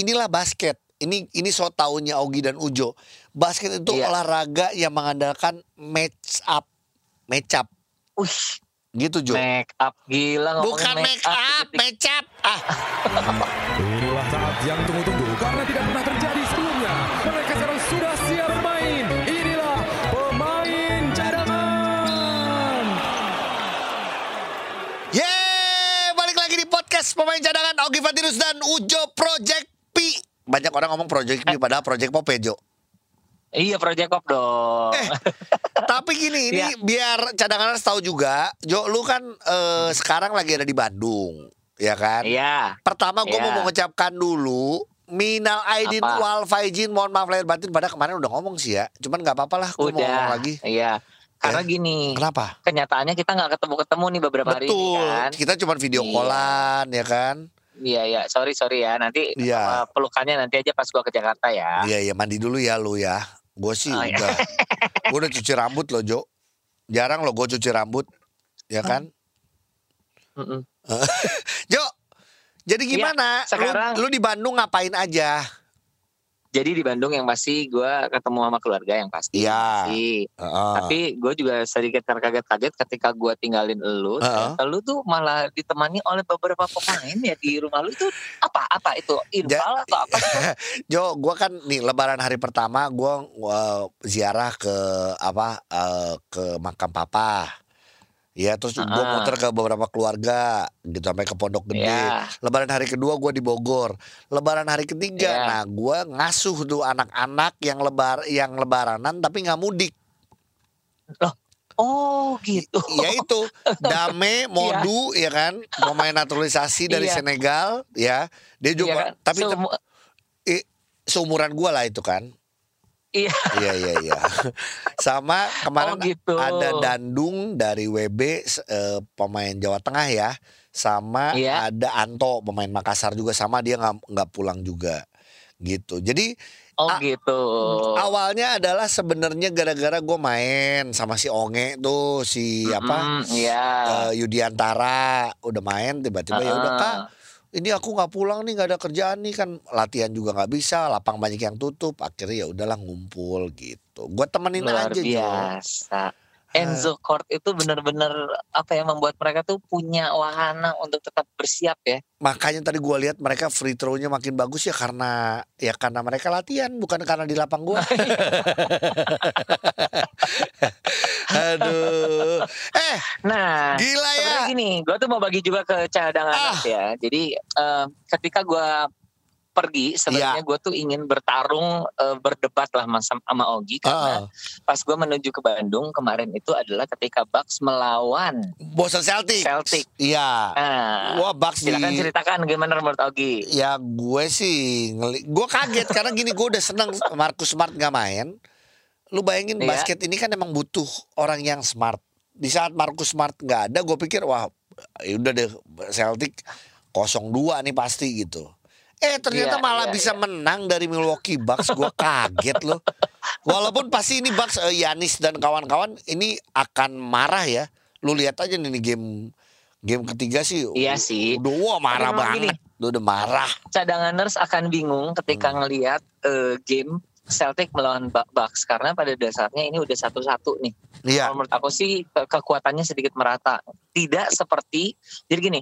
inilah basket. Ini ini so taunya Ogi dan Ujo. Basket itu Iya. olahraga yang mengandalkan match up, match up. Wih, Gitu Jo. make up gila Bukan make up, dikit-dikit. match up. Ah, Inilah saat yang tunggu-tunggu karena tidak pernah terjadi sebelumnya. Mereka sekarang sudah siap bermain. Inilah pemain cadangan. Yeay, balik lagi di podcast pemain cadangan Ogi Fatirus dan Ujo Project Banyak orang ngomong Project P padahal Project Pop ya, Jo. Iya Project Pop dong. Eh, Tapi gini, ini Iya. biar cadanganers tahu juga, Jo, lu kan eh, sekarang lagi ada di Bandung, ya kan? Iya. Pertama gue mau Iya. mengucapkan dulu Minal Aidin Apa? wal faizin mohon maaf lahir batin pada kemarin udah ngomong sih ya. Cuman nggak apa-apa lah gue mau ngomong lagi. Iya. Karena gini, Kenapa? kenyataannya kita nggak ketemu-ketemu nih beberapa hari ini Betul. kan. Kita cuma video Iya. callan ya kan? Iya iya, sorry sorry ya. Nanti Iya. uh, pelukannya nanti aja pas gua ke Jakarta ya. Iya iya mandi dulu ya lu ya. Gue sih Oh, iya. udah. gue udah cuci rambut loh Jo. Jarang loh gue cuci rambut. Ya kan? Mm-mm. Jo, jadi Iya, gimana? sekarang- lu, lu di Bandung ngapain aja? Jadi di Bandung yang pasti gua ketemu sama keluarga yang pasti. Iya. Heeh. Tapi gue juga sedikit terkaget-kaget ketika gua tinggalin elu. Heeh. ternyata Lu tuh malah ditemani oleh beberapa pemain ya di rumah lu itu apa apa itu infal atau apa? Jo, gue kan nih Lebaran hari pertama gue ziarah ke apa eh, ke makam papa. Ya terus gue Ah. muter ke beberapa keluarga gitu sampai ke Pondok Gede. Ya. Lebaran hari kedua gue di Bogor. Lebaran hari ketiga, Ya. nah gue ngasuh tuh anak-anak yang lebar yang lebaranan tapi nggak mudik. Oh gitu. Ya itu Dame Modu ya kan pemain naturalisasi dari Iya. Senegal ya. Dia Iya juga kan? tapi eh, seumuran gue lah itu kan. Iya. Iya iya iya. Sama kemarin Oh, gitu. ada Dandung dari WB eh, pemain Jawa Tengah ya. Sama Iya. ada Anto pemain Makassar juga sama dia nggak nggak pulang juga gitu. Jadi Oh gitu. awalnya adalah sebenarnya gara-gara gue main sama si Onge tuh si apa Mm, Iya. eh, Yudiantara udah main tiba-tiba ya udah kak. Ini aku nggak pulang nih nggak ada kerjaan nih kan latihan juga nggak bisa lapang banyak yang tutup. Akhirnya ya udahlah ngumpul gitu. Gue temenin Luar aja Jo. biasa. Enzo Court itu benar-benar apa ya membuat mereka tuh punya wahana untuk tetap bersiap ya. makanya tadi gue lihat mereka free throw-nya makin bagus ya karena ya karena mereka latihan bukan karena di lapang gua aduh eh Nah, gila ya gini, gue tuh mau bagi juga ke cadangan Ah. ya. Jadi eh, ketika gue pergi, sebenarnya gue tuh ingin bertarung, eh, berdebat lah mas- sama Ogi karena Ah, pas gue menuju ke Bandung kemarin itu adalah ketika Bucks melawan Boston Celtic Celtic. iya Nah, wah Bucks di silakan ceritakan gimana menurut Ogi. Ya gue sih ngeli gue kaget karena gini gue udah seneng Marcus Smart nggak main. Lu bayangin Iya. basket ini kan emang butuh orang yang smart. Di saat Marcus Smart nggak ada, gue pikir wah ya udah deh Celtic 0-2 nih pasti gitu. Eh ternyata Iya, malah iya, bisa menang dari Milwaukee Bucks. Gue kaget loh. Walaupun pasti ini Bucks eh, Yanis dan kawan-kawan ini akan marah ya. Lu lihat aja nih game game ketiga sih. Iya sih. Udah wah marah memang gini. banget. Udah, udah marah. Cadanganers akan bingung ketika Hmm. ngelihat eh, game Celtic melawan Bu- Bucks karena pada dasarnya ini udah satu-satu nih. Iya. Menurut aku sih ke- kekuatannya sedikit merata. Tidak seperti jadi gini,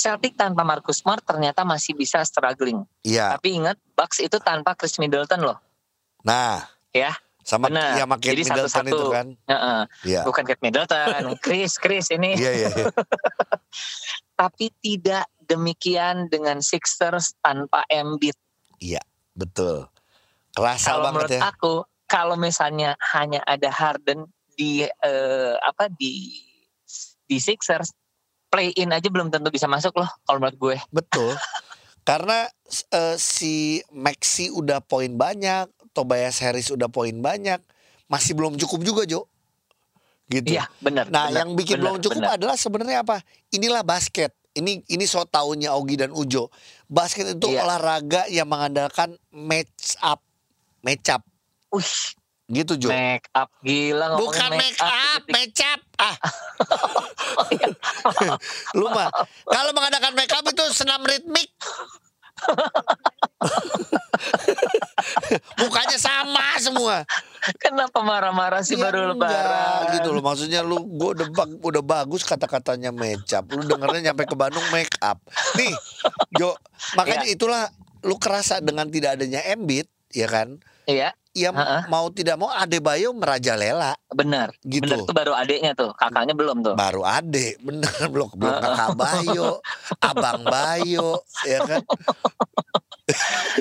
Celtic tanpa Marcus Smart ternyata masih bisa struggling. Iya. Tapi ingat Bucks itu tanpa Chris Middleton loh. Nah, Ya, sama benar. ya makin Jadi Middleton satu-satu. itu kan. Heeh. Iya. Bukan Kate Middleton, Chris, Chris ini. Iya iya. iya. Tapi tidak demikian dengan Sixers tanpa Embiid. Betul. Kerasa Kalau menurut banget ya. aku, kalau misalnya hanya ada Harden di eh, apa di di Sixers, play in aja belum tentu bisa masuk loh. Kalau menurut gue. Betul. Karena eh, si Maxi udah poin banyak, Tobias Harris udah poin banyak, masih belum cukup juga, Jo. Gitu. Iya, benar. Nah, benar, yang bikin benar, belum cukup benar. adalah sebenarnya apa? Inilah basket. Ini ini so taunya Ogi dan Ujo. Basket itu Iya. olahraga yang mengandalkan match up, match up. Wih, Gitu, Jo. make up gila ngomongin Bukan make up, dikit-dikit. match up. Ah. Lu mah kalau mengadakan make up itu senam ritmik. Mukanya sama semua. Kenapa marah-marah sih Ya baru enggak, lebaran? gitu loh. Maksudnya lu gue udah bag- udah bagus kata-katanya make up. Lu dengernya nyampe ke Bandung make up. Nih, Jo, makanya Ya. itulah lu kerasa dengan tidak adanya Embit, ya kan? Iya, Ya Ha-ha. mau tidak mau Adebayo merajalela benar. gitu. Benar tuh baru adiknya tuh, kakaknya belum tuh. Baru ade, bener belum belum kakak Bayo, abang Bayo, ya kan?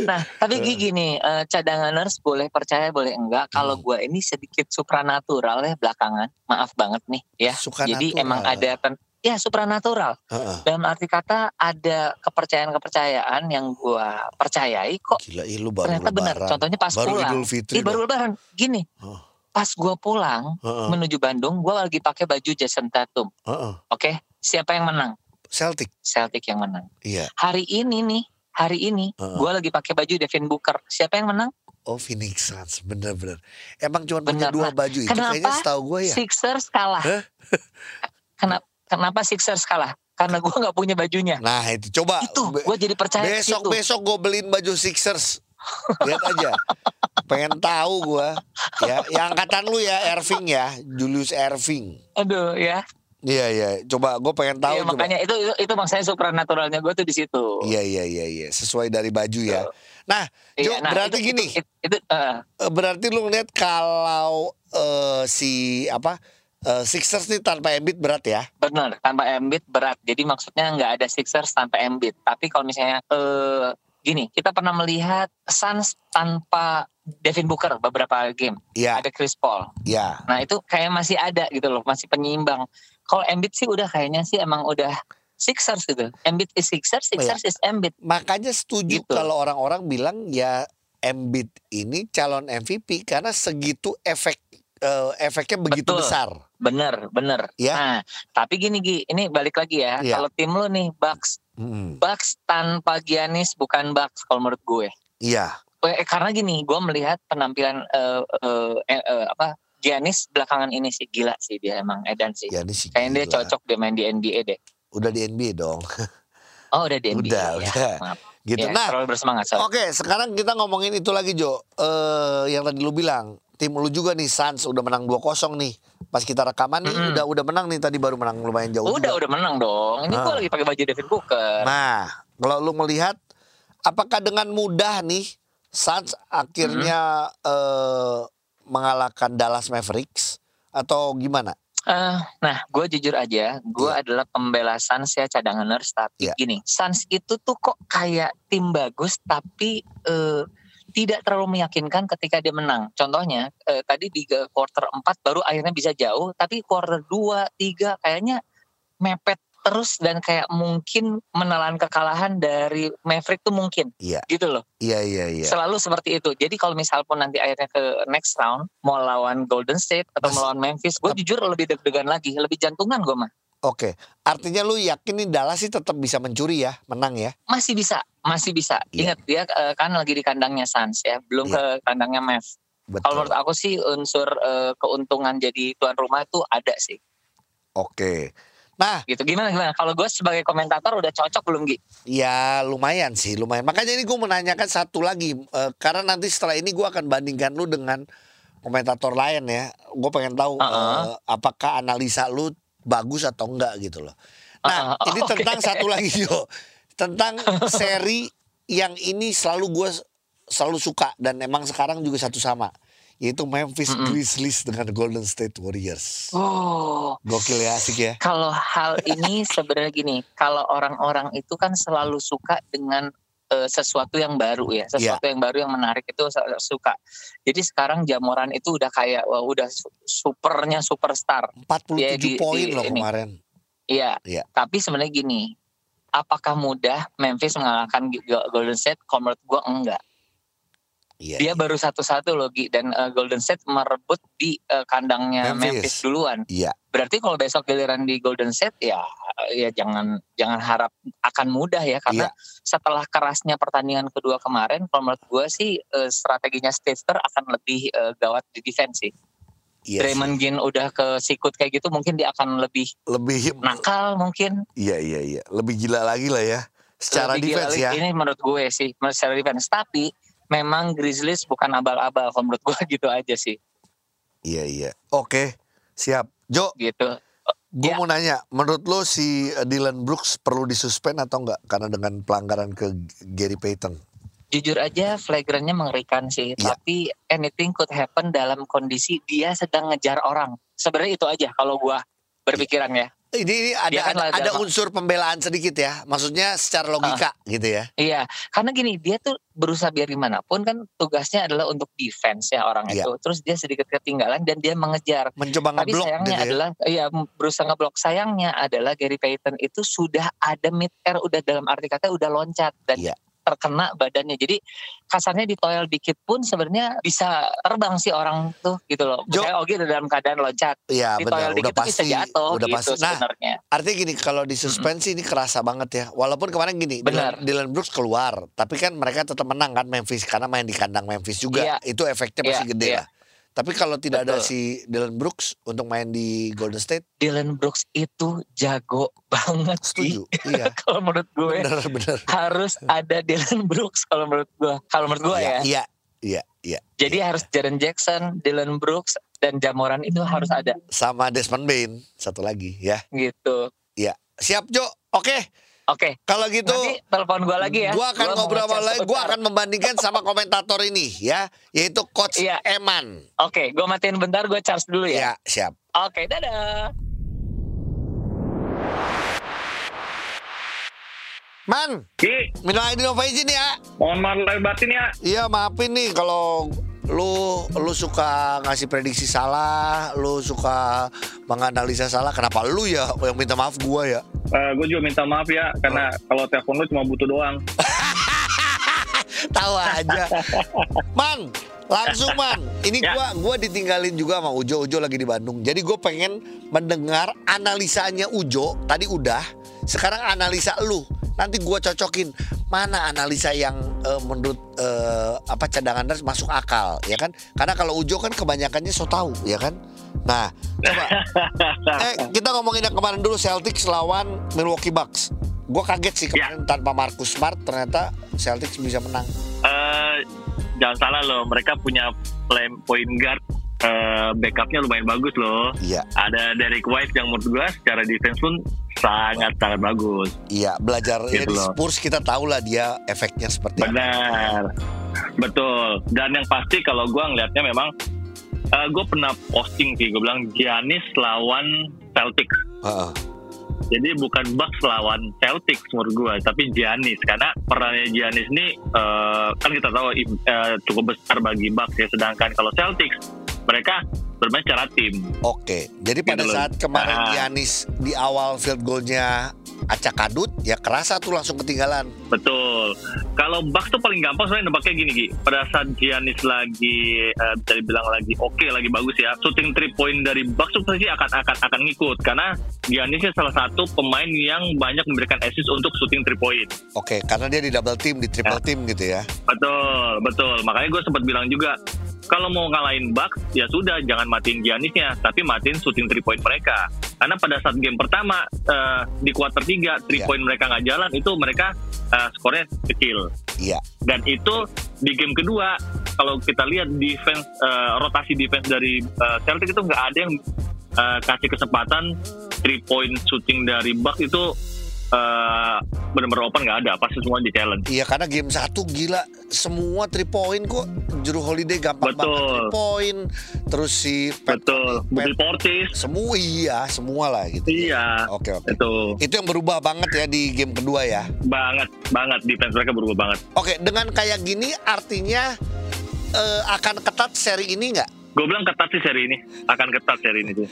Nah, tapi Gigi nih, eh, cadanganers boleh percaya boleh enggak. Kalau Hmm. gue ini sedikit supranatural ya belakangan. Maaf banget nih ya. Jadi emang ada ten- ya supranatural. Heeh. Dalam arti kata ada kepercayaan-kepercayaan yang gue percayai kok. Gila, ih, lu baru Ternyata benar. Contohnya pas baru pulang. Idul Fitri. Ih, baru lebaran. Gini, Oh. pas gue pulang Heeh, menuju Bandung, gue lagi pakai baju Jason Tatum. heeh. Oke, siapa yang menang? Celtic. Celtic yang menang. Iya. Hari ini nih, hari ini gue lagi pakai baju Devin Booker. Siapa yang menang? Oh Phoenix Suns bener-bener. Emang cuma punya dua baju itu kenapa kayaknya setahu gue ya. Sixers kalah. Kenapa, kenapa Sixers kalah? Karena gue nggak punya bajunya. Nah itu coba Itu gue jadi percaya besok situ. besok gue beliin baju Sixers. Lihat aja. Pengen tahu gue. Ya, yang angkatan lu ya Irving ya, Julius Irving. Aduh ya. Iya iya. Coba gue pengen tahu Iya, coba. makanya itu itu, itu maksudnya supranaturalnya gue tuh di situ. Iya iya iya iya. Sesuai dari baju ya. Nah, Jo, Iya, nah, berarti itu- gini. Itu, itu, eh, Eh, berarti lu ngeliat kalau eh, si apa eh, Sixers nih tanpa Embiid berat ya? benar tanpa Embiid berat. Jadi maksudnya nggak ada Sixers tanpa Embiid. Tapi kalau misalnya eh, gini, kita pernah melihat Suns tanpa Devin Booker beberapa game. Iya Ada Chris Paul. iya. Nah itu kayak masih ada gitu loh, masih penyeimbang. Kalau Embiid sih udah kayaknya sih emang udah Sixers gitu. Embiid is Sixers, Sixers is Embiid. Makanya setuju Gitu. kalau orang-orang bilang ya Embiid ini calon MVP karena segitu efek eh, efeknya begitu Betul. besar. Bener, bener. Ya. Nah, tapi gini Gi, ini balik lagi ya. Iya. Kalau tim lu nih Bucks, Hmm, Bucks tanpa Giannis bukan Bucks kalau menurut gue. Iya, Eh, karena gini, gue melihat penampilan eh, eh, eh, eh, apa Giannis belakangan ini sih gila sih dia emang Edan sih. ya ini sih. Kayaknya dia cocok dia main di NBA deh. Udah di NBA dong, Oh udah di NBA Udah, ya. udah. Maaf. gitu. Ya, Nah, terlalu bersemangat. oke, sekarang kita ngomongin itu lagi Jo. Eh, yang tadi lu bilang, tim lu juga nih Suns udah menang 2-0 nih. Pas kita rekaman nih Mm-mm. udah udah menang nih tadi baru menang lumayan jauh. Udah juga. udah menang dong. Ini gue Ah. lagi pakai baju Devin Booker. Nah, kalau lu melihat apakah dengan mudah nih Suns akhirnya eh, mengalahkan Dallas Mavericks atau gimana? Eh, nah, gue jujur aja, gue adalah pembela Suns ya cadanganers. Tapi Iya. gini, Suns itu tuh kok kayak tim bagus, tapi eh, tidak terlalu meyakinkan ketika dia menang. Contohnya, eh, tadi di quarter 4 baru akhirnya bisa jauh, tapi quarter 2, 3 kayaknya mepet terus dan kayak mungkin menelan kekalahan dari Maverick tuh mungkin. Iya. Gitu loh. Iya iya iya. Selalu seperti itu. Jadi kalau misal pun nanti akhirnya ke next round mau lawan Golden State atau Mas- melawan Memphis, gue jujur lebih deg-degan lagi, lebih jantungan gue mah. Oke, artinya lu yakin nih Dallas sih tetap bisa mencuri ya, menang ya? Masih bisa, masih bisa. Iya. Ingat dia eh, kan lagi di kandangnya Suns ya, belum Iya. ke kandangnya Mavs. Kalau menurut aku sih unsur eh, keuntungan jadi tuan rumah tuh ada sih. Oke. Nah, Gitu gimana gimana? Kalau gue sebagai komentator udah cocok belum Gi? ya lumayan sih, lumayan. Makanya ini gue menanyakan satu lagi, eh, karena nanti setelah ini gue akan bandingkan lu dengan komentator lain ya. Gue pengen tahu Uh-uh. eh, apakah analisa lu bagus atau enggak gitu loh. Nah, Uh-uh, ini oke. tentang satu lagi yo, tentang seri yang ini selalu gue selalu suka dan emang sekarang juga satu sama, yaitu Memphis Mm-mm. Grizzlies dengan Golden State Warriors. Oh, Gokil ya, asik ya. kalau hal ini sebenarnya gini, kalau orang-orang itu kan selalu suka dengan eh, sesuatu yang baru ya, sesuatu yang baru yang menarik itu suka. Jadi sekarang Jamoran itu udah kayak wah udah su- supernya superstar. 47 Ya, di- poin di- loh ini. kemarin. Iya. Iya. Tapi sebenarnya gini, apakah mudah Memphis mengalahkan Golden State? Menurut gua enggak. Iya. Dia baru satu-satu loh Gi. dan eh, Golden State merebut di eh, kandangnya Memphis. Memphis. duluan. Iya. Berarti kalau besok giliran di Golden State ya ya jangan jangan harap akan mudah ya karena setelah kerasnya pertandingan kedua kemarin kalau menurut gue sih eh, strateginya Steve Kerr akan lebih eh, gawat di defense sih. Iya sih. Draymond Green udah ke sikut kayak gitu mungkin dia akan lebih lebih nakal mungkin iya iya iya lebih gila lagi lah ya secara lebih gila defense lagi. ya Ini menurut gue sih secara defense tapi memang Grizzlies bukan abal-abal kalau menurut gue gitu aja sih Iya iya. Oke, siap. Jo, gitu gue Ya. mau nanya, menurut lo si Dylan Brooks perlu disuspend atau enggak karena dengan pelanggaran ke Gary Payton? jujur aja flagrannya mengerikan sih Iya. tapi anything could happen dalam kondisi dia sedang ngejar orang sebenarnya itu aja kalau gua berpikiran ya Ini, ini ada Dia kan ada, ada unsur pembelaan sedikit ya, maksudnya secara logika gitu ya. Iya, karena gini dia tuh berusaha biar gimana pun kan tugasnya adalah untuk defense ya orang Iya. itu. Terus dia sedikit ketinggalan dan dia mengejar. Mencoba Tapi ngeblok sayangnya gitu ya. adalah, iya berusaha ngeblok. Sayangnya adalah Gary Payton itu sudah ada mid air, udah dalam arti kata udah loncat dan Iya. Terkena badannya. Jadi kasarnya ditoel dikit pun sebenarnya bisa terbang sih orang tuh gitu loh. Jo- Kayak Ogi udah dalam keadaan loncat. Iya Ditoel benar, udah dikit tuh bisa pasti, jatuh udah gitu pasti. Nah, sebenarnya. artinya gini, kalau disuspensi ini kerasa banget ya. Walaupun kemarin gini, Dylan, Benar. Dylan Brooks keluar, tapi kan mereka tetap menang kan Memphis karena main di kandang Memphis juga. Iya. Itu efeknya pasti Iya, gede iya. lah. Tapi kalau tidak ada Betul. si Dylan Brooks untuk main di Golden State, Dylan Brooks itu jago banget sih. setuju. iya, kalau menurut gue bener bener. harus ada Dylan Brooks kalau menurut gue. Kalau menurut gue Iya, ya. iya, iya, iya. Jadi iya. harus Jaren Jackson, Dylan Brooks dan Jamoran itu harus ada sama Desmond Bain satu lagi ya. gitu. Iya. Siap Jo. Oke. Oke, Kalau gitu nanti telepon gue lagi ya. Gua akan Gua ngobrol sama lagi. Gua akan membandingkan sama komentator ini ya, yaitu Coach Iya. Eman. Oke, gue matiin bentar, gue charge dulu Ya, ya. siap. Oke, dadah. Man, Ki, minal aidin wal faizin ya. mohon maaf lahir batin ya. Iya, maafin nih kalau lu lu suka ngasih prediksi salah, lu suka menganalisa salah. Kenapa lu ya yang minta maaf gua ya? gue juga minta maaf ya karena kalau telepon lu cuma butuh doang. Tahu aja. Man, langsung man. Ini Ya. gua gua ditinggalin juga sama Ujo. Ujo lagi di Bandung. Jadi gue pengen mendengar analisanya Ujo. Tadi udah. Sekarang analisa lu. Nanti gua cocokin mana analisa yang eh, menurut eh, apa cadangan das masuk akal, ya kan? Karena kalau Ujo kan kebanyakannya so tahu, ya kan? Nah, coba. eh, kita ngomongin yang kemarin dulu Celtics lawan Milwaukee Bucks. Gue kaget sih kemarin tanpa Marcus Smart ternyata Celtics bisa menang. Eh, jangan salah loh, mereka punya play point guard eh, backupnya lumayan bagus loh. Iya, Ada Derek White yang menurut gue secara defense pun sangat sangat bagus. iya belajar ya, Gitu di loh. Spurs kita tahu lah dia efeknya seperti apa. Benar, betul. Dan yang pasti kalau gue ngelihatnya memang, gue pernah posting sih, gue bilang Giannis lawan Celtics. Heeh. Jadi bukan Bucks lawan Celtics menurut gue, tapi Giannis karena perannya Giannis ini eh, kan kita tahu eh, cukup besar bagi Bucks ya. Sedangkan kalau Celtics mereka bermain secara tim. Oke, jadi pada Gitu saat kemarin Ah. Giannis di awal field goalnya acak kadut, ya kerasa tuh langsung ketinggalan. Betul. Kalau Bucks tuh paling gampang sebenarnya nebaknya gini Gi. Pada saat Giannis lagi eh, bisa dibilang lagi oke, lagi bagus ya. Shooting three point dari Bucks tuh pasti akan akan akan ngikut karena Giannis salah satu pemain yang banyak memberikan assist untuk shooting three point. Oke, karena dia di double team, di triple Ya. team gitu ya. Betul, betul. Makanya gue sempat bilang juga, kalau mau ngalahin Bucks, ya sudah jangan matiin Giannisnya, tapi matiin shooting three point mereka. Karena pada saat game pertama eh, di kuarter 3 three Ya. point mereka nggak jalan, itu mereka eh, skornya kecil. Iya, Dan itu di game kedua, kalau kita lihat defense eh, rotasi defense dari eh, Celtic itu nggak ada yang eh, kasih kesempatan three point shooting dari Bucks itu eh, benar-benar open nggak ada, pasti semua di challenge. iya karena game satu gila semua three point kok. Juru Holiday gampang Betul. banget three point. Terus si Pat- Betul, Bobby Portis, semua iya, semua lah gitu. iya, Oke, oke. itu Itu yang berubah banget ya di game kedua ya. banget, banget defense mereka berubah banget. Oke, dengan kayak gini artinya eh, akan ketat seri ini nggak? Gue bilang ketat sih seri ini, akan ketat seri ini sih.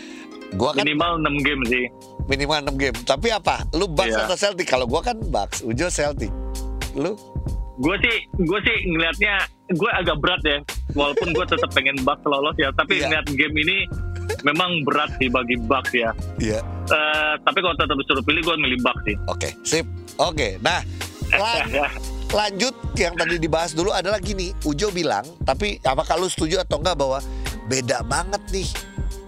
Gua kan Minimal 6 game sih. Minimal 6 game. Tapi apa? Lu Bucks Iya. atau Celtic? Kalau gua kan Bucks, Ujo Celtic. Lu? Gue sih, gue sih ngelihatnya, gue agak berat ya. Walaupun gue tetap pengen Bucks lolos ya, tapi Iya. ngeliat game ini memang berat sih bagi Bucks ya. Iya. Eh, tapi kalau tetap disuruh pilih, gue milih Bucks sih. Oke, sip. Oke. Nah, lan- lanjut yang tadi dibahas dulu adalah gini. Ujo bilang, tapi apakah lu setuju atau enggak bahwa beda banget nih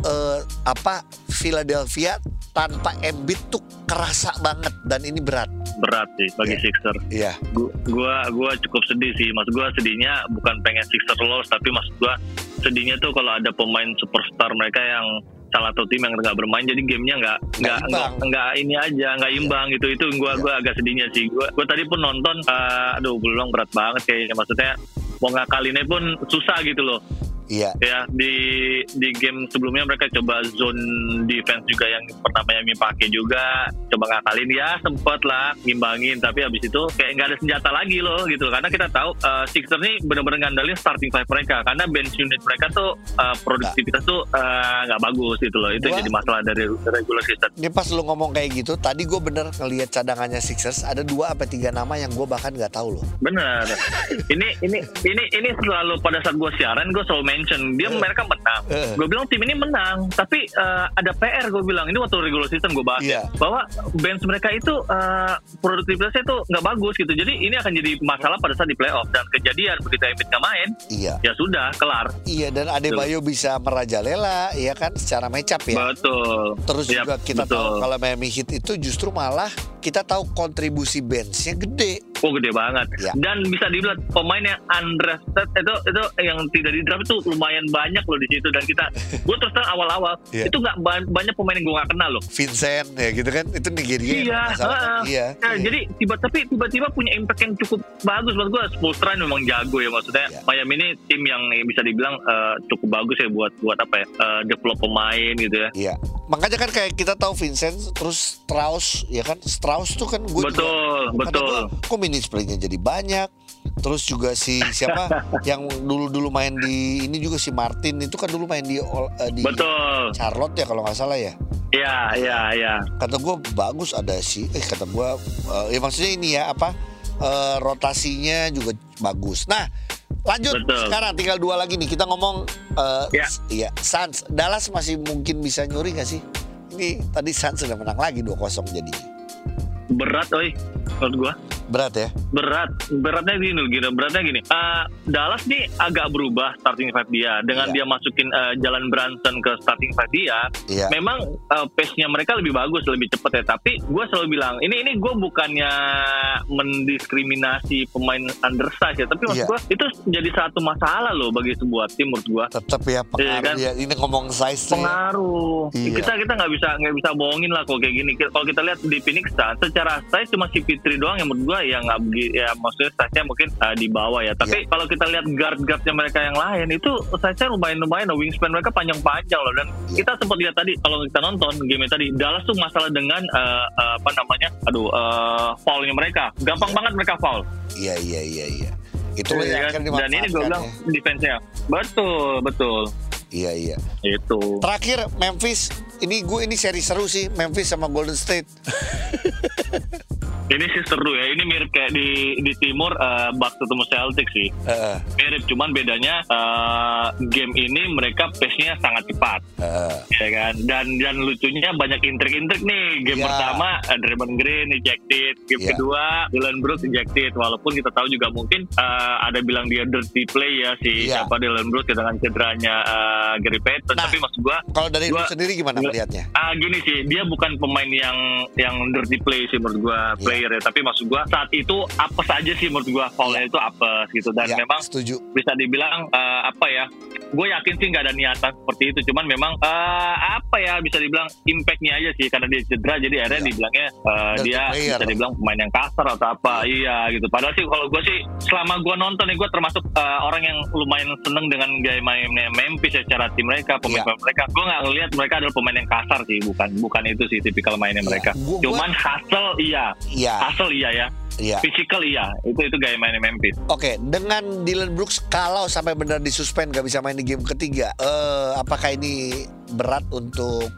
eh, apa Philadelphia tanpa Embiid tuh kerasa banget dan ini berat. berat sih bagi Iya. Sixer. Iya. Gu- Gua gua cukup sedih sih. Maksud gua sedihnya bukan pengen Sixer lolos tapi maksud gua sedihnya tuh kalau ada pemain superstar mereka yang salah satu tim yang nggak bermain jadi gamenya nggak nggak nggak nggak ini aja nggak imbang gitu itu gua Iya. gua agak sedihnya sih gua gua tadi pun nonton eh, aduh belum berat banget kayaknya maksudnya mau ngakalinnya pun susah gitu loh Iya. ya di di game sebelumnya mereka coba zone defense juga yang pertama yang pakai juga. Coba ngakalin. Ya sempet lah ngimbangin. Tapi habis itu kayak nggak ada senjata lagi loh gitu. Karena kita tahu uh, Sixers nih bener-bener ngandalin starting five mereka. Karena bench unit mereka tuh uh, produktivitas tuh uh, nggak bagus gitu loh. Itu Gua- jadi masalah dari regular season. Ini pas lu ngomong kayak gitu, tadi gue bener ngelihat cadangannya Sixers ada dua apa tiga nama yang gue bahkan nggak tahu loh. Bener. ini ini ini ini selalu pada saat gue siaran gue selalu mention dia Eh. mereka menang. Eh. Gue bilang tim ini menang, tapi eh, ada PR gue bilang ini waktu regular season gue bahas Iya. ya, bahwa bench mereka itu eh, produktivitasnya itu nggak bagus gitu. Jadi ini akan jadi masalah pada saat di playoff dan kejadian begitu Embiid nggak main Iya. ya sudah kelar. Iya dan Adebayo bisa merajalela, ya kan secara matchup ya. Betul. Terus Yap, juga kita betul. tahu kalau Miami Heat itu justru malah kita tahu kontribusi benchnya gede. Oh gede banget. Ya. Dan bisa dibilang pemain yang undrafted itu itu yang tidak di draft itu lumayan banyak loh di situ dan kita gue terus terang awal-awal Iya. itu nggak ba- banyak pemain yang gue nggak kenal loh. Vincent ya gitu kan itu Nigeria Iya, kan? iya. Nah, Iya. jadi tiba tapi tiba-tiba punya impact yang cukup bagus buat gue. Spolstra memang jago ya maksudnya. Iya. Miami ini tim yang bisa dibilang eh, cukup bagus ya buat buat apa ya eh, develop pemain gitu ya. Iya. Makanya kan kayak kita tahu Vincent terus Strauss ya kan Strauss tuh kan gue Betul, betul. kok minutes play-nya jadi banyak. Terus juga si siapa yang dulu-dulu main di ini juga si Martin itu kan dulu main di eh, di Betul. Charlotte ya kalau nggak salah ya. Iya, iya, iya. Kata gue bagus ada si eh kata gue eh, ya maksudnya ini ya apa eh, rotasinya juga bagus. Nah lanjut Betul. sekarang tinggal dua lagi nih kita ngomong eh, Ya. iya Suns Dallas masih mungkin bisa nyuri gak sih? Ini tadi Suns sudah menang lagi 2-0 jadi Berat, oi. Menurut gua. Berat ya. berat beratnya gini gini beratnya gini Eh, Dallas nih agak berubah starting five dia dengan Iya. dia masukin eh, Jalan Brunson ke starting five dia Iya. memang eh, pace-nya mereka lebih bagus lebih cepet ya tapi gue selalu bilang ini ini gue bukannya mendiskriminasi pemain undersize ya tapi maksud Iya. gue itu jadi satu masalah loh bagi sebuah tim menurut gue Tetap ya pengaruh kan? ya. Ini ngomong size ya. pengaruh. Iya. Kita kita nggak bisa nggak bisa bohongin lah kalau kayak gini. Kalau kita lihat di Phoenix secara size cuma si Fitri doang yang menurut ya nggak begi- ya maksudnya size-nya mungkin uh, di bawah ya. Tapi Iya. kalau kita lihat guard-guardnya mereka yang lain itu size-nya lumayan lumayan. loh. Wingspan mereka panjang-panjang loh. Dan Iya. kita sempat lihat tadi kalau kita nonton game tadi Dallas tuh masalah dengan uh, uh, apa namanya, aduh uh, foulnya mereka. Gampang Iya. banget mereka foul. Iya iya iya iya. Itu Iya yang kan? akan Dan ini gue dimanfaatkan bilang ya. defense-nya. Betul, betul. Iya iya. Itu. Terakhir Memphis ini gue ini seri seru sih Memphis sama Golden State. Ini sih seru ya. Ini mirip kayak di di timur uh, Bucks ketemu Celtics sih. Heeh, Mirip, cuman bedanya uh, game ini mereka pace-nya sangat cepat, heeh. ya kan. Dan dan lucunya banyak intrik-intrik nih. Game Iya. pertama uh, Draymond Green ejected, game Iya. kedua Dylan Brooks ejected. Walaupun kita tahu juga mungkin uh, ada bilang dia dirty play ya si Iya. siapa Dylan Brooks dengan cederanya uh, Gary Payton. Nah. Tapi maksud gua Kalau dari lu Gua- sendiri gimana melihatnya? Ah gini sih, dia bukan pemain yang yang dirty play sih menurut gua Iya. player ya, tapi maksud gua saat itu apes aja sih menurut gua foulnya itu apes gitu dan Iya, memang setuju. bisa dibilang eh, apa ya? Gue yakin sih nggak ada niatan seperti itu, cuman memang eh, apa ya bisa dibilang impactnya aja sih karena dia cedera jadi akhirnya Iya. dibilangnya Dirty dia player. bisa dibilang pemain yang kasar atau apa, iya gitu. Padahal sih kalau gue sih selama gue nonton nih gue termasuk eh, orang yang lumayan seneng dengan gaya mainnya Memphis ya, secara tim mereka, pemain Iya. mereka. Gue nggak ngelihat mereka adalah pemain yang kasar sih, bukan bukan itu sih tipikal mainnya Iya. mereka. Gua- gua- Cuman hustle iya, Iya, hustle iya ya, iya. physical iya, itu itu gaya mainnya Memphis. Oke, dengan Dylan Brooks kalau sampai benar disuspend gak bisa main di game ketiga, eh, apakah ini berat untuk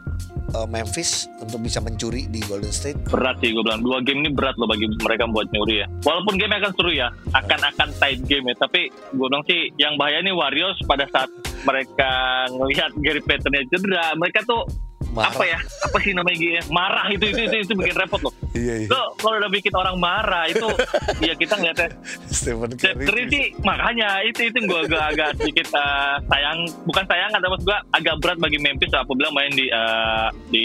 eh, Memphis untuk bisa mencuri di Golden State? berat sih gue bilang dua game ini berat loh bagi mereka buat nyuri ya walaupun game akan seru ya akan akan tight game ya tapi gue bilang sih yang bahaya ini Warriors pada saat mereka ngelihat Gary Payton cedera mereka tuh Marah. apa ya apa sih namanya Gi, ya? marah itu itu itu, itu bikin repot loh Iya, iya. lo kalau udah bikin orang marah itu ya kita ngeliatnya Stephen Steph Curry. Curry sih makanya itu itu gue agak agak sedikit eh, sayang bukan sayang tapi gue agak berat bagi Memphis apabila main di eh, di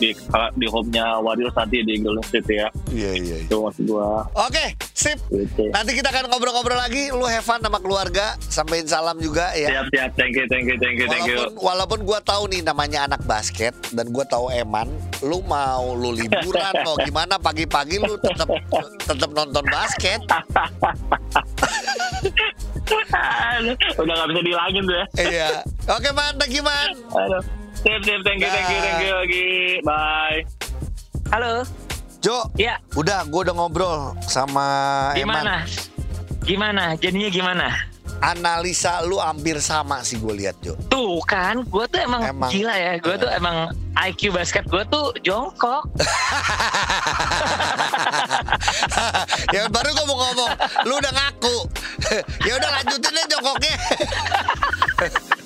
di di home-nya Warriors nanti di Golden State ya Iya, iya, iya. itu maksud gue Oke, sip. gitu. Nanti kita akan ngobrol-ngobrol lagi. Lu have fun sama keluarga. Sampaikan salam juga ya. siap siap thank you thank you thank you thank you Walaupun walaupun gue tahu nih namanya anak basket dan gue tahu Eman, lu mau lu liburan mau gimana pagi-pagi lu tetap tetap nonton basket. udah nggak bisa dihilangin tuh ya Iya. Oke man, thank you man. Aduh. Siap, siap, thank you, thank you, thank you lagi. Bye. Halo, Jo, ya. udah gue udah ngobrol sama gimana? Eman. Gimana? Jadinya gimana? Analisa lu hampir sama sih gue lihat Jo. Tuh kan, gue tuh emang, emang gila ya. Gue tuh emang IQ basket gue tuh jongkok. ya baru gue mau ngomong, lu udah ngaku. ya udah lanjutin deh jongkoknya.